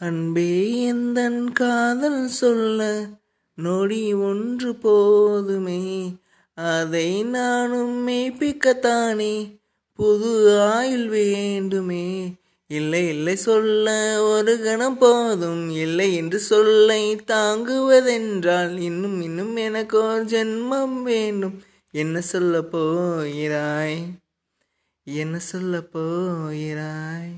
அன்பே எந்தன் காதல் சொல்ல நொடி ஒன்று போதுமே? அதை நானும் மெய்ப்பிக்கத்தானே புது ஆயுள் வேண்டுமே? இல்லை இல்லை சொல்ல ஒரு கணம் போதும். இல்லை என்று சொல்லை தாங்குவதென்றால் இன்னும் இன்னும் எனக்கோ ஜென்மம் வேண்டும். என்ன சொல்ல போகிறாய்? என்ன சொல்ல போகிறாய்?